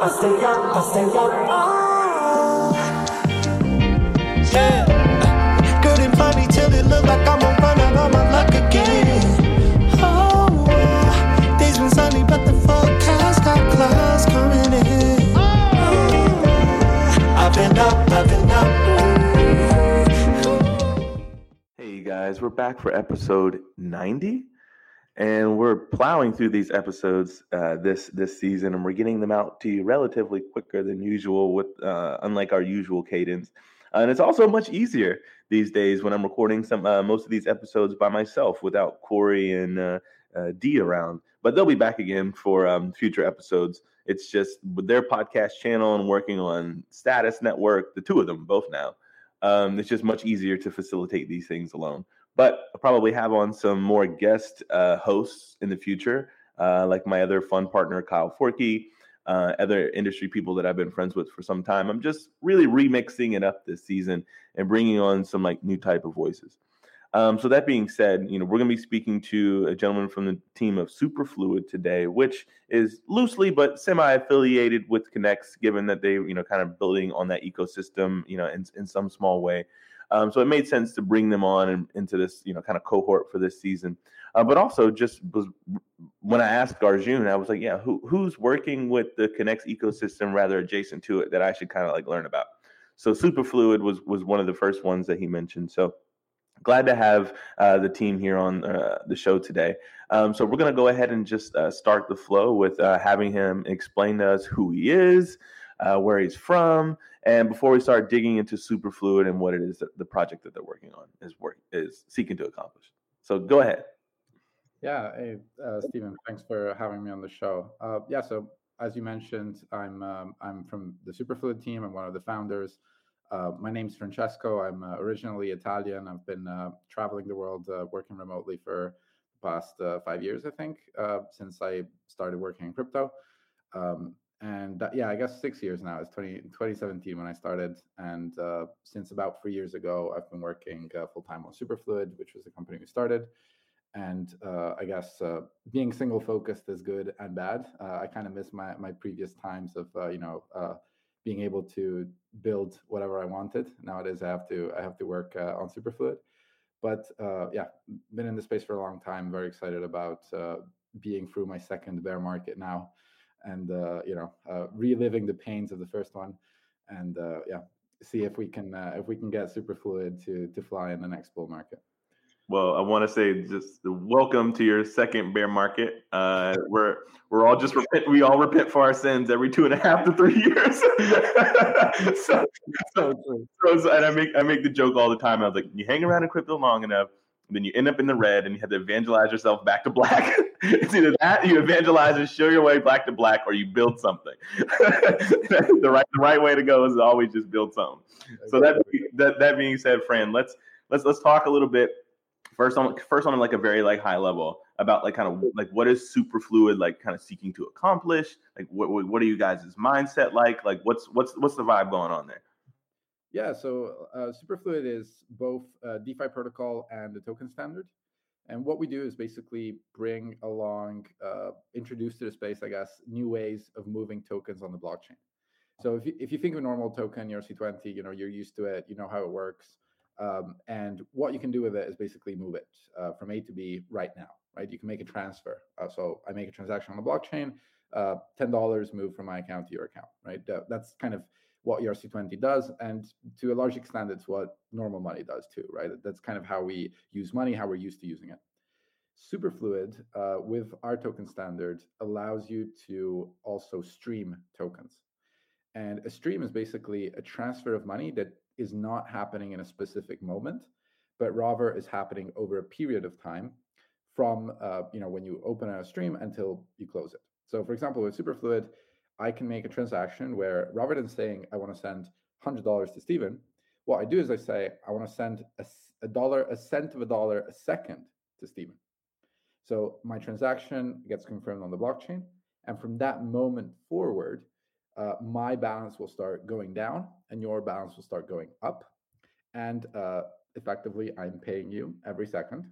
I stay young, I stay. Yeah. Good and funny till it like I'm gonna run out my luck again. Oh, oh up, up. Hey guys, we're back for episode 90 and we're plowing through these episodes uh, this this season and we're getting them out to you relatively quicker than usual with uh, unlike our usual cadence. Uh, and it's also much easier these days when I'm recording some uh, most of these episodes by myself without Corey and uh, D around. But they'll be back again for um, future episodes. It's just with their podcast channel and working on Status Network, the two of them both now. Um, it's just much easier to facilitate these things alone. But I'll probably have on some more guest uh, hosts in the future, uh, like my other fun partner, Kyle Forkey, uh, other industry people that I've been friends with for some time. I'm just really remixing it up this season and bringing on some like new type of voices. Um, so that being said, you know we're going to be speaking to a gentleman from the team of Superfluid today, which is loosely but semi-affiliated with Connext, given that they you know kind of building on that ecosystem, you know, in, in some small way. Um, so it made sense to bring them on and, into this you know kind of cohort for this season. Uh, but also just was when I asked Arjun, I was like, yeah, who who's working with the Connext ecosystem rather adjacent to it that I should kind of like learn about. So Superfluid was was one of the first ones that he mentioned. So glad to have uh, the team here on uh, the show today. Um, so we're going to go ahead and just uh, start the flow with uh, having him explain to us who he is, uh, where he's from, and before we start digging into Superfluid and what it is that the project that they're working on is work is seeking to accomplish. So go ahead. Yeah, hey, uh, Stephen, thanks for having me on the show. Uh, yeah, so as you mentioned, I'm um, I'm from the Superfluid team. I'm one of the founders. Uh, my name's Francesco. I'm uh, originally Italian. I've been uh, traveling the world, uh, working remotely for the past five years, I think, since I started working in crypto. Um, and yeah, I guess six years now. It's 20, 2017 when I started, and since about three years ago, I've been working full time on Superfluid, which was the company we started and uh, I guess uh, being single focused is good and bad. Uh, I kind of miss my my previous times of uh, you know uh, being able to build whatever I wanted. Nowadays, I have to I have to work uh, on Superfluid. But yeah, been in the space for a long time. Very excited about being through my second bear market now, and uh, you know uh, reliving the pains of the first one, and uh, yeah, see if we can if we can get Superfluid to to fly in the next bull market. Well, I want to say just welcome to your second bear market. Uh, we're we're all just repent. We all repent for our sins every two and a half to three years. so, so, so, and I make I make the joke all the time. I was like, you hang around in crypto long enough, then you end up in the red, and you have to evangelize yourself back to black. it's either that you evangelize and show your way back to black, or you build something. the right the right way to go is always just build something. So that that that being said, friend, let's let's let's talk a little bit first on first on like a very like high level about like kind of like what is superfluid like kind of seeking to accomplish like what what are you guys' mindset like like what's what's what's the vibe going on there yeah so uh, superfluid is both a defi protocol and a token standard and what we do is basically bring along uh, introduce to the space i guess new ways of moving tokens on the blockchain so if you, if you think of a normal token ERC20 you know you're used to it you know how it works um, and what you can do with it is basically move it uh, from A to B right now, right? You can make a transfer. Uh, so I make a transaction on the blockchain, uh, $10 move from my account to your account, right? that's kind of what ERC20 does. And to a large extent, it's what normal money does too, right? That's kind of how we use money, how we're used to using it. Superfluid uh, with our token standard allows you to also stream tokens. And a stream is basically a transfer of money that is not happening in a specific moment, but rather is happening over a period of time from uh, you know when you open a stream until you close it. So for example, with Superfluid, I can make a transaction where rather than saying I want to send hundred dollars to Stephen, what I do is I say I want to send a, a dollar, a cent of a dollar a second to Stephen. So my transaction gets confirmed on the blockchain, and from that moment forward, uh, my balance will start going down and your balance will start going up. And uh, effectively, I'm paying you every second.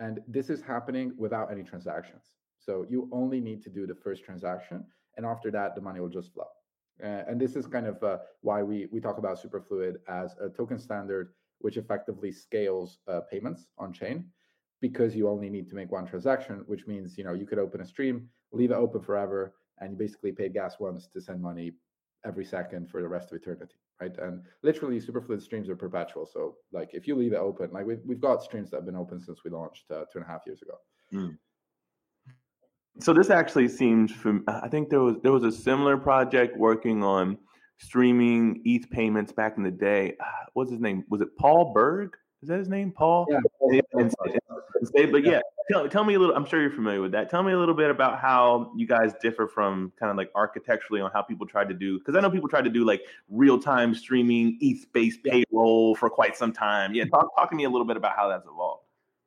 And this is happening without any transactions. So you only need to do the first transaction. And after that, the money will just flow. Uh, and this is kind of uh, why we we talk about Superfluid as a token standard, which effectively scales uh, payments on chain, because you only need to make one transaction, which means you know you could open a stream, leave it open forever, and you basically pay gas once to send money every second for the rest of eternity, right? And literally, Superfluid streams are perpetual. So like if you leave it open, like we've we've got streams that have been open since we launched uh, two and a half years ago. Mm. So this actually seems from I think there was there was a similar project working on streaming ETH payments back in the day. Uh, what's his name? Was it Paul Berg? Is that his name? Paul? Yeah. And, and, and, but yeah, tell, tell me a little. I'm sure you're familiar with that. Tell me a little bit about how you guys differ from kind of like architecturally on how people tried to do. Because I know people tried to do like real time streaming ETH based payroll for quite some time. Yeah, talk, talk to me a little bit about how that's evolved.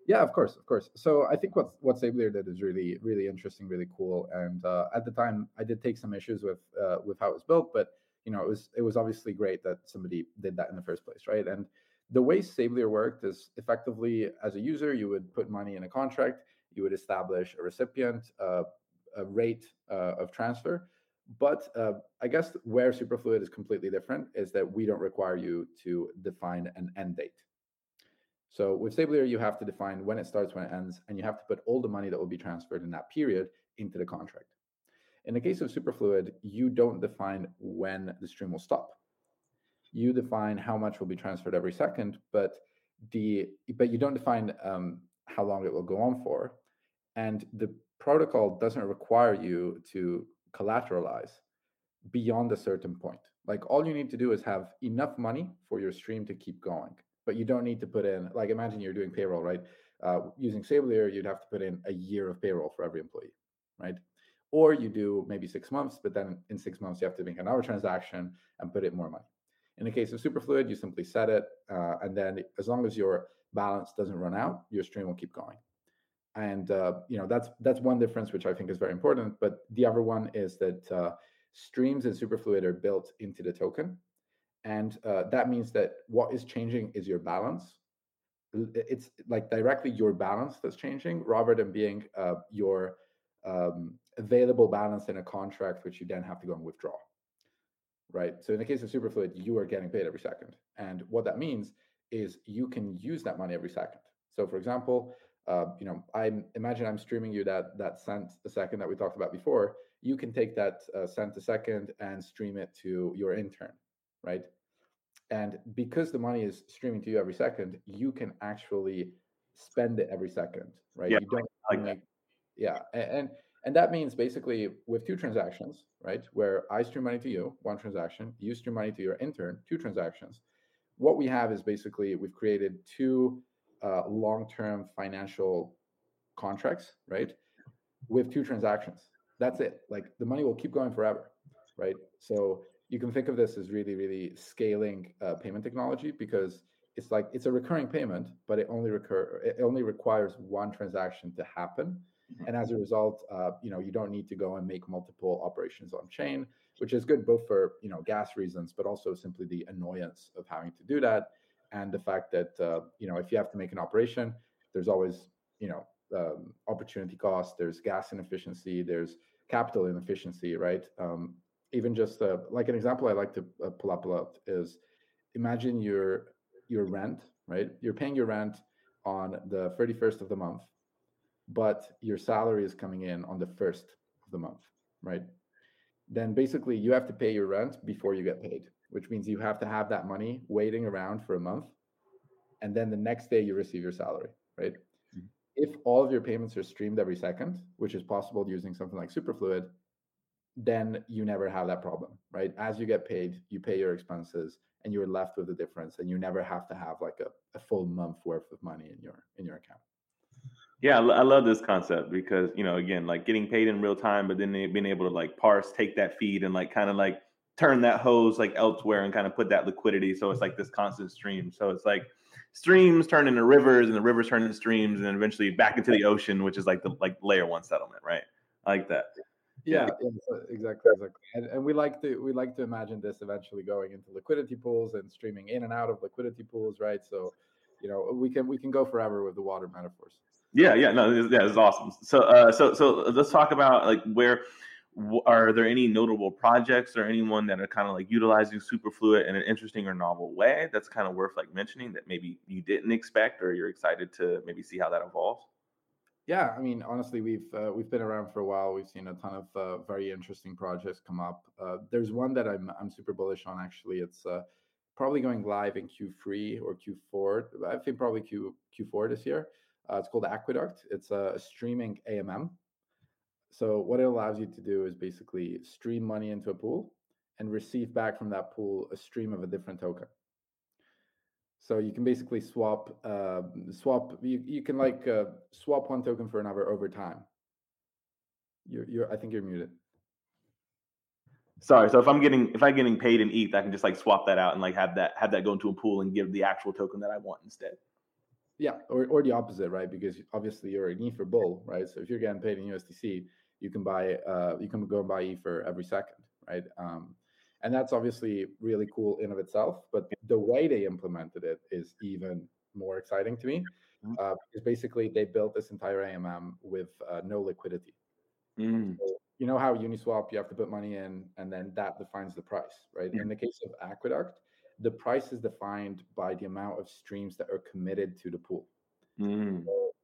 Yeah, of course, of course. So I think what what Sablier did is really really interesting, really cool. And uh, at the time, I did take some issues with uh, with how it was built, but you know, it was it was obviously great that somebody did that in the first place, right? And the way Sablier worked is effectively as a user, you would put money in a contract, you would establish a recipient, uh, a rate uh, of transfer. But uh, I guess where Superfluid is completely different is that we don't require you to define an end date. So with Sablier, you have to define when it starts, when it ends, and you have to put all the money that will be transferred in that period into the contract. In the case of Superfluid, you don't define when the stream will stop. You define how much will be transferred every second, but the but you don't define um, how long it will go on for, and the protocol doesn't require you to collateralize beyond a certain point. Like all you need to do is have enough money for your stream to keep going but you don't need to put in like imagine you're doing payroll right uh, using Sablier, you'd have to put in a year of payroll for every employee, right? Or you do maybe six months, but then in six months you have to make another transaction and put in more money. In the case of Superfluid, you simply set it, uh, and then as long as your balance doesn't run out, your stream will keep going. And uh, you know that's that's one difference which I think is very important. But the other one is that uh, streams in Superfluid are built into the token, and uh, that means that what is changing is your balance. It's like directly your balance that's changing rather than being uh, your um, available balance in a contract which you then have to go and withdraw right? So in the case of superfluid you are getting paid every second. And what that means is you can use that money every second. So for example uh, you know i imagine i'm streaming you that that cent a second that we talked about before. You can take that uh, cent a second and stream it to your intern right? And because the money is streaming to you every second, you can actually spend it every second, right? Yeah, you don't like make, yeah, and and that means basically with two transactions, right, where I stream money to you, one transaction, you stream money to your intern, two transactions. What we have is basically we've created two uh, long-term financial contracts, right, with two transactions. That's it. Like the money will keep going forever, right? So you can think of this as really, really scaling uh, payment technology because it's like it's a recurring payment, but it only recur it only requires one transaction to happen. Mm-hmm. And as a result, uh, you know, you don't need to go and make multiple operations on chain, which is good both for you know gas reasons, but also simply the annoyance of having to do that, and the fact that uh, you know if you have to make an operation, there's always you know um, opportunity cost, there's gas inefficiency, there's capital inefficiency, right? Um, even just uh, like an example I like to uh, pull up a lot is imagine your your rent, right? You're paying your rent on the 31st of the month, but your salary is coming in on the first of the month, right? Then basically you have to pay your rent before you get paid, which means you have to have that money waiting around for a month. And then the next day you receive your salary, right? Mm-hmm. If all of your payments are streamed every second, which is possible using something like Superfluid, then you never have that problem, right? As you get paid, you pay your expenses and you're left with the difference and you never have to have like a, a full month worth of money in your in your account. Yeah, I love this concept because, you know, again, like getting paid in real time, but then being able to like parse, take that feed and like kind of like turn that hose like elsewhere and kind of put that liquidity. So it's like this constant stream. So it's like streams turn into rivers and the rivers turn into streams and then eventually back into the ocean, which is like the like layer one settlement, right? I like that. Yeah, yeah exactly, exactly. And, and we like to we like to imagine this eventually going into liquidity pools and streaming in and out of liquidity pools, right? So, you know, we can we can go forever with the water metaphors. Yeah, yeah, no, yeah, it's awesome. So, uh, so, so let's talk about like where are there any notable projects or anyone that are kind of like utilizing superfluid in an interesting or novel way that's kind of worth like mentioning that maybe you didn't expect or you're excited to maybe see how that evolves Yeah, I mean, honestly, we've uh, we've been around for a while. We've seen a ton of uh, very interesting projects come up. Uh, there's one that I'm I'm super bullish on. Actually, it's uh, probably going live in Q3 or Q4. I think probably Q Q4 this year. Uh, it's called Aqueduct. It's a streaming AMM. So what it allows you to do is basically stream money into a pool and receive back from that pool a stream of a different token. So you can basically swap uh, swap. You, you can like uh, swap one token for another over time. You're, you're I think you're muted. sorry so if i'm getting if i'm getting paid in eth i can just like swap that out and like have that have that go into a pool and give the actual token that i want instead Yeah, or or the opposite, right? Because obviously you're an Ether bull, right? So if you're getting paid in USDC, you can buy uh you can go and buy Ether every second, right? Um, and that's obviously really cool in of itself. But the way they implemented it is even more exciting to me, Mhm. uh, because basically they built this entire AMM with uh, no liquidity. Mm, So you know how Uniswap you have to put money in, and then that defines the price, right? In the case of Aqueduct, the price is defined by the amount of streams that are committed to the pool. mm,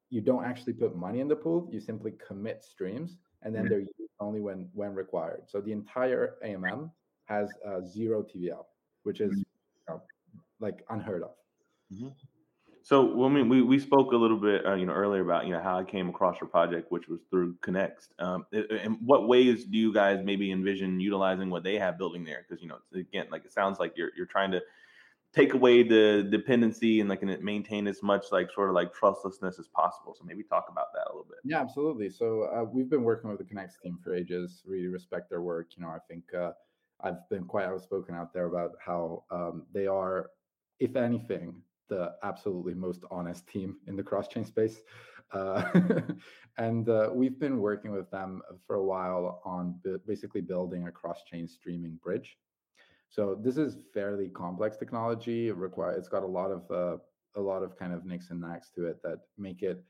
you don't actually put money in the pool you simply commit streams and then they're used only when when required so the entire amm has uh, zero tvl which is Mhm. you know, like unheard of So when we, we we spoke a little bit, uh, you know, earlier about you know how I came across your project, which was through Connext. Um, i- i- in what ways do you guys maybe envision utilizing what they have building there? Because you know, it's- again, like it sounds like you're you're trying to take away the dependency and like and maintain as much like sort of like trustlessness as possible. So maybe talk about that a little bit. yeah absolutely so uh, we've been working with the Connext team for ages really respect their work you know i think uh, i've been quite outspoken out there about how um, they are if anything the absolutely most honest team in the cross-chain space. Uh, and uh, we've been working with them for a while on bu- basically building a cross-chain streaming bridge. So this is fairly complex technology. It require it's got a lot of uh, a lot of kind of nicks and knacks to it that make it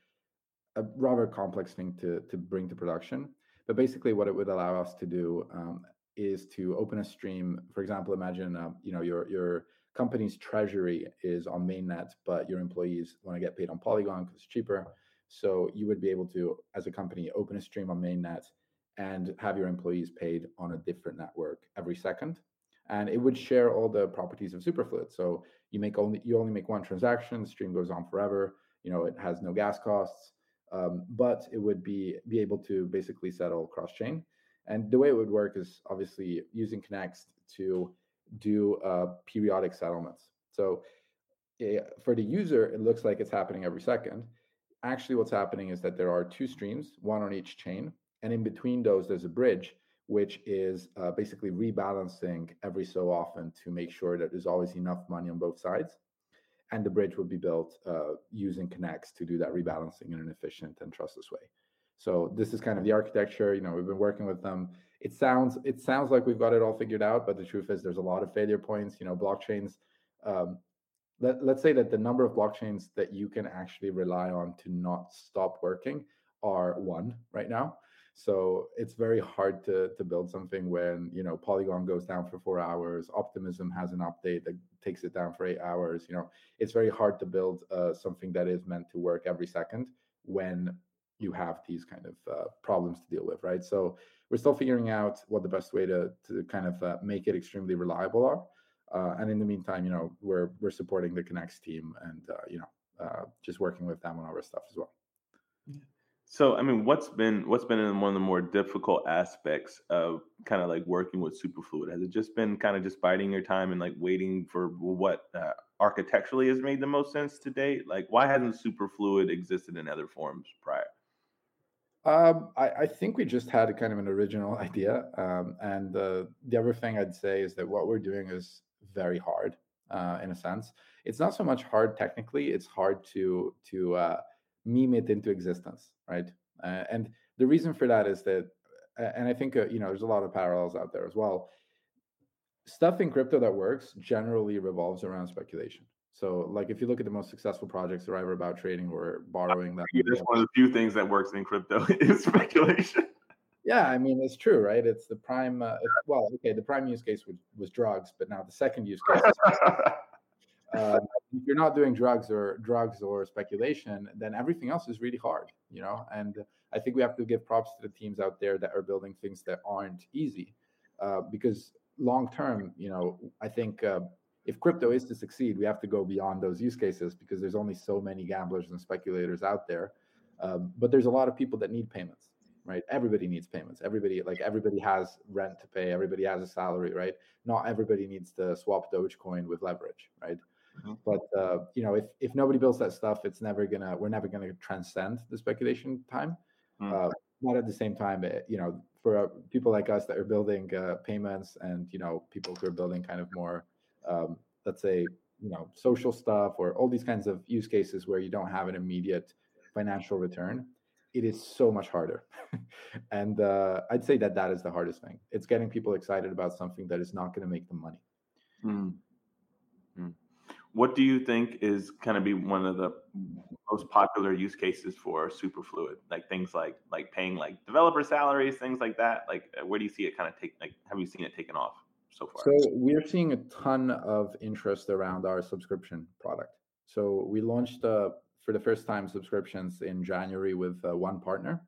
a rather complex thing to to bring to production. But basically, what it would allow us to do um, is to open a stream. For example, imagine uh, you know your your company's treasury is on mainnet, but your employees want to get paid on Polygon because it's cheaper. So you would be able to, as a company, open a stream on mainnet and have your employees paid on a different network every second. And it would share all the properties of Superfluid. So you make only you only make one transaction, the stream goes on forever. You know, it has no gas costs um, but it would be be able to basically settle cross chain. And the way it would work is obviously using Connext to do uh, periodic settlements. So eh, for the user, it looks like it's happening every second. Actually, what's happening is that there are two streams, one on each chain, and in between those, there's a bridge, which is uh, basically rebalancing every so often to make sure that there's always enough money on both sides and the bridge would be built uh, using Connext to do that rebalancing in an efficient and trustless way. So this is kind of the architecture. You know, we've been working with them. It sounds it sounds like we've got it all figured out, but the truth is there's a lot of failure points. You know, blockchains. Um, let, let's say that the number of blockchains that you can actually rely on to not stop working are one right now. So it's very hard to to build something when you know Polygon goes down for four hours, Optimism has an update that takes it down for eight hours. You know, it's very hard to build uh, something that is meant to work every second when you have these kind of uh, problems to deal with, right? So we're still figuring out what the best way to to kind of uh, make it extremely reliable are. Uh, and in the meantime, you know, we're we're supporting the Connext team and uh, you know uh, just working with them on our stuff as well. So, I mean, what's been what's been one of the more difficult aspects of kind of like working with Superfluid? Has it just been kind of just biding your time and like waiting for what uh, architecturally has made the most sense to date? Like, why hasn't Superfluid existed in other forms prior? Um, I, I think we just had a kind of an original idea, um, and uh, the other thing I'd say is that what we're doing is very hard uh, in a sense. It's not so much hard technically; it's hard to to uh, meme it into existence, right? Uh, and the reason for that is that, and I think uh, you know, there's a lot of parallels out there as well. Stuff in crypto that works generally revolves around speculation. So, like if you look at the most successful projects that are either about trading or borrowing that. That's one of the few things that works in crypto is speculation. Yeah, I mean it's true, right? It's the prime. Uh, it's, well, okay, the prime use case was, was drugs, but now the second use case. um, if you're not doing drugs or drugs or speculation, then everything else is really hard, you know. And I think we have to give props to the teams out there that are building things that aren't easy, uh, because long term, you know, I think uh, if crypto is to succeed, we have to go beyond those use cases because there's only so many gamblers and speculators out there. Um, but there's a lot of people that need payments, right? Everybody needs payments. Everybody, like everybody has rent to pay. Everybody has a salary, right? Not everybody needs to swap Dogecoin with leverage, right? Mm-hmm. But uh, you know, if if nobody builds that stuff, it's never gonna. We're never gonna transcend the speculation time. Mm-hmm. Uh, not at the same time, eh, you know, for uh, people like us that are building uh, payments and you know people who are building kind of more um, let's say you know social stuff or all these kinds of use cases where you don't have an immediate financial return it is so much harder. And uh, i'd say that that is the hardest thing. It's getting people excited about something that is not going to make them money. Mm. What do you think is kind of be one of the most popular use cases for superfluid? Like things like like paying like developer salaries things like that? Like uh, where do you see it kind of take like have you seen it taken off so far? So we're seeing a ton of interest around our subscription product. So we launched uh, for the first time subscriptions in January with uh, one partner,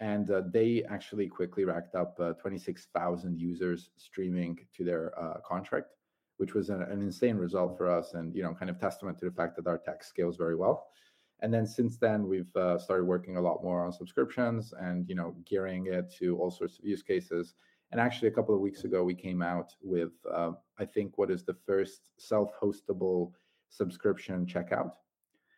and uh, they actually quickly racked up uh, 26,000 users streaming to their uh, contract, which was an, an insane result for us, and you know, kind of testament to the fact that our tech scales very well. And then since then, we've uh, started working a lot more on subscriptions and you know gearing it to all sorts of use cases and actually, a couple of weeks ago, we came out with, uh, I think, what is the first self hostable subscription checkout.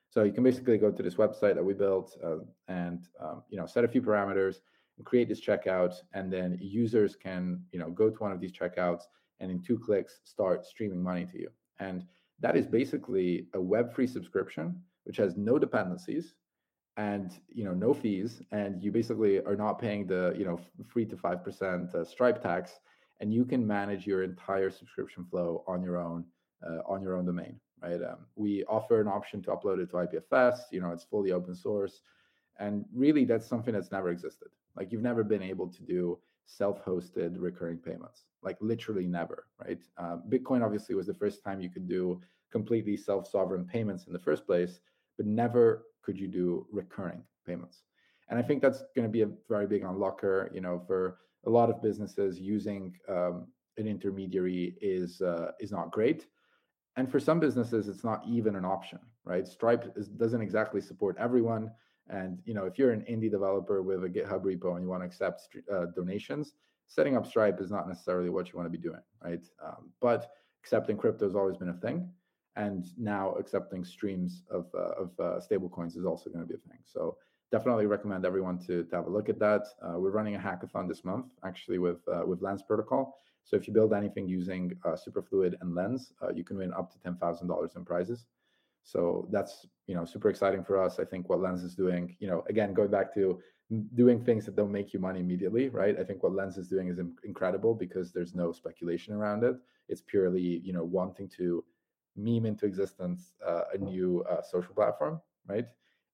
So you can basically go to this website that we built uh, and um, you know set a few parameters and create this checkout, and then users can you know go to one of these checkouts and in two clicks start streaming money to you. And that is basically a Web3 subscription which has no dependencies and you know no fees and you basically are not paying the you know three to five percent uh, stripe tax and you can manage your entire subscription flow on your own uh, on your own domain right? Um, we offer an option to upload it to ipfs you know it's fully open source and really that's something that's never existed. Like you've never been able to do self-hosted recurring payments like literally never right? Uh, bitcoin obviously was the first time you could do completely self-sovereign payments in the first place but never could you do recurring payments? And I think that's going to be a very big unlocker. You know, for a lot of businesses, using um, an intermediary is uh, is not great, and for some businesses, it's not even an option. Right? Stripe is, doesn't exactly support everyone. And you know, if you're an indie developer with a GitHub repo and you want to accept uh, donations, setting up Stripe is not necessarily what you want to be doing, right? Um, but accepting crypto has always been a thing and now accepting streams of uh, of uh, stable coins is also going to be a thing. So definitely recommend everyone to, to have a look at that. Uh, we're running a hackathon this month, actually with uh, with Lens Protocol. So if you build anything using uh, Superfluid and Lens, uh, you can win up to ten thousand dollars in prizes. So that's you know super exciting for us. I think what Lens is doing, you know, again going back to doing things that don't make you money immediately, right? I think what Lens is doing is incredible because there's no speculation around it. It's purely you know wanting to meme into existence uh, a new uh, social platform, right?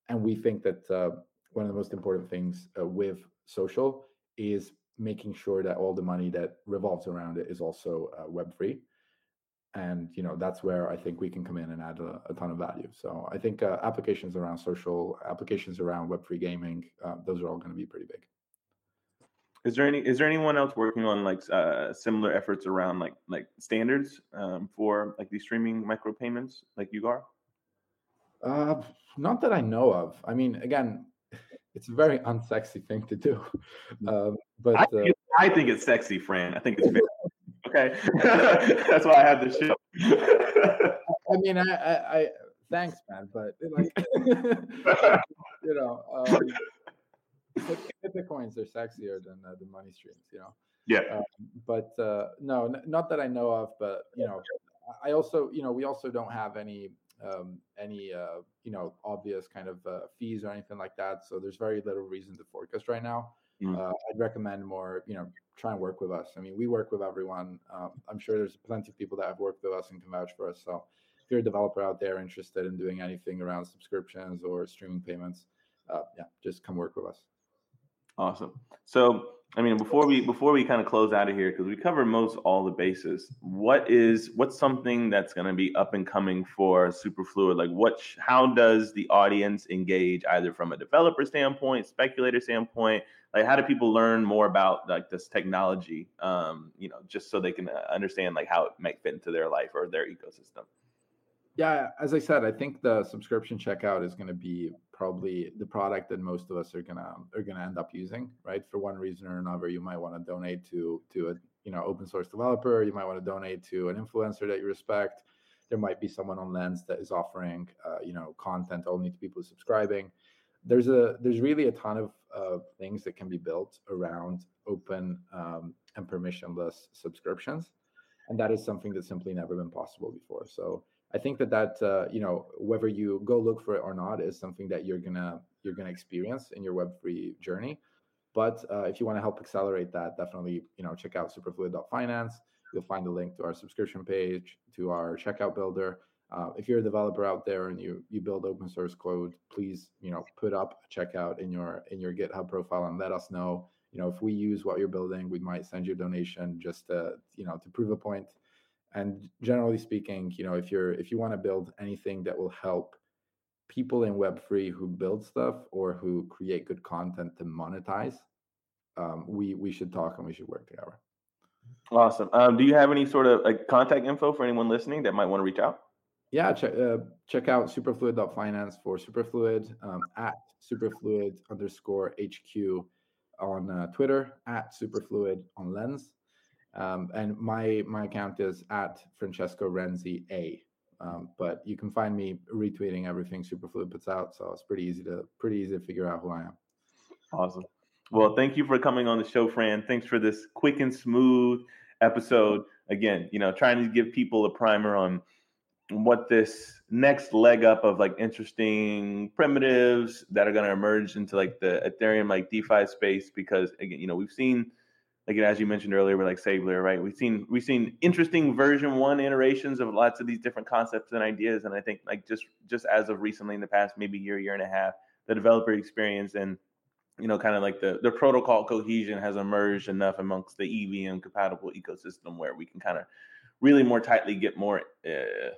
And we think that uh, one of the most important things uh, with social is making sure that all the money that revolves around it is also uh, Web3. And you know that's where I think we can come in and add a, a ton of value. So I think uh, applications around social, applications around Web3 gaming, those are all going to be pretty big. Is there any is there anyone else working on like uh, similar efforts around like like standards um, for like these streaming micropayments like you are? Uh, not that I know of. I mean, again, it's a very unsexy thing to do. Um, but I think, uh, I think, it's sexy, Fran. I think it's okay. That's why I have this show. I mean, I, I, I thanks, man, but like, you know. Um, Bitcoins are sexier than uh, the money streams, you know. Yeah. Um, but uh, no, n- not that I know of. But you know, I also, you know, we also don't have any um, any uh, you know obvious kind of uh, fees or anything like that. So there's very little reason to forecast right now. Mm. Uh, I'd recommend more, you know, try and work with us. I mean, we work with everyone. Um, I'm sure there's plenty of people that have worked with us and can vouch for us. So if you're a developer out there interested in doing anything around subscriptions or streaming payments, uh, yeah, just come work with us. Awesome. So I mean, before we before we kind of close out of here, because we cover most all the bases. What is what's something that's going to be up and coming for Superfluid? Like, what? How does the audience engage, either from a developer standpoint, speculator standpoint? Like, how do people learn more about like this technology? Um, you know, just so they can uh, understand like how it might fit into their life or their ecosystem. Yeah, as I said, I think the subscription checkout is going to be probably the product that most of us are gonna are gonna end up using, right? For one reason or another, you might want to donate to to a you know open source developer. You might want to donate to an influencer that you respect. There might be someone on Lens that is offering uh, you know content only to people subscribing. There's a there's really a ton of uh, things that can be built around open um, and permissionless subscriptions, and that is something that's simply never been possible before. So I think that that uh, you know whether you go look for it or not is something that you're gonna you're gonna experience in your Web3 journey. But uh, if you want to help accelerate that, definitely you know check out superfluid.finance. You'll find a link to our subscription page, to our checkout builder. Uh, if you're a developer out there and you you build open source code, please you know put up a checkout in your in your GitHub profile and let us know. You know if we use what you're building, we might send you a donation just to you know to prove a point and generally speaking you know if you're if you want to build anything that will help people in web3 who build stuff or who create good content to monetize um, we we should talk and we should work together. Awesome. Um, do you have any sort of like contact info for anyone listening that might want to reach out? Yeah check, uh, check out superfluid.finance for superfluid um, at superfluid underscore hq on uh, twitter at superfluid on lens um, and my my account is at Francesco Renzi A. Um, but you can find me retweeting everything Superfluid puts out, so it's pretty easy to pretty easy to figure out who I am. Awesome. Well, thank you for coming on the show, Fran. Thanks for this quick and smooth episode. Again, you know, trying to give people a primer on what this next leg up of like interesting primitives that are going to emerge into like the Ethereum like DeFi space because again, you know, we've seen like as you mentioned earlier with like Sablier, right? We've seen we've seen interesting version one iterations of lots of these different concepts and ideas, and I think like just just as of recently in the past maybe year year and a half, the developer experience and you know kind of like the the protocol cohesion has emerged enough amongst the EVM compatible ecosystem where we can kind of really more tightly get more uh,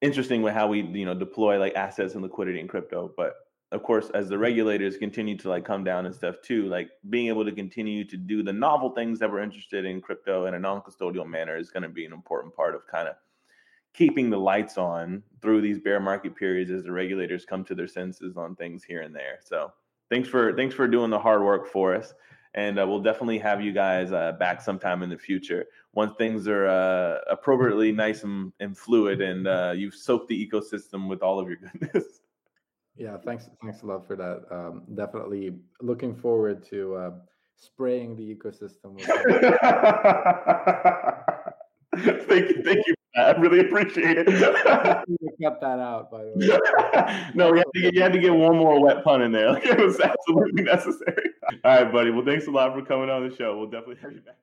interesting with how we you know deploy like assets and liquidity in crypto, but of course, as the regulators continue to like come down and stuff too, like being able to continue to do the novel things that we're interested in crypto in a non-custodial manner is going to be an important part of kind of keeping the lights on through these bear market periods as the regulators come to their senses on things here and there. So thanks for thanks for doing the hard work for us, and uh, we'll definitely have you guys uh, back sometime in the future once things are uh, appropriately nice and, and fluid, and uh, you've soaked the ecosystem with all of your goodness. Yeah, thanks. Thanks a lot for that. Um, definitely looking forward to uh, spraying the ecosystem. Thank you, thank you. I really appreciate it. cut that out, by the way. no, we had, to get, you had to get one more wet pun in there. Like it was absolutely necessary. All right, buddy. Well, thanks a lot for coming on the show. We'll definitely have you back.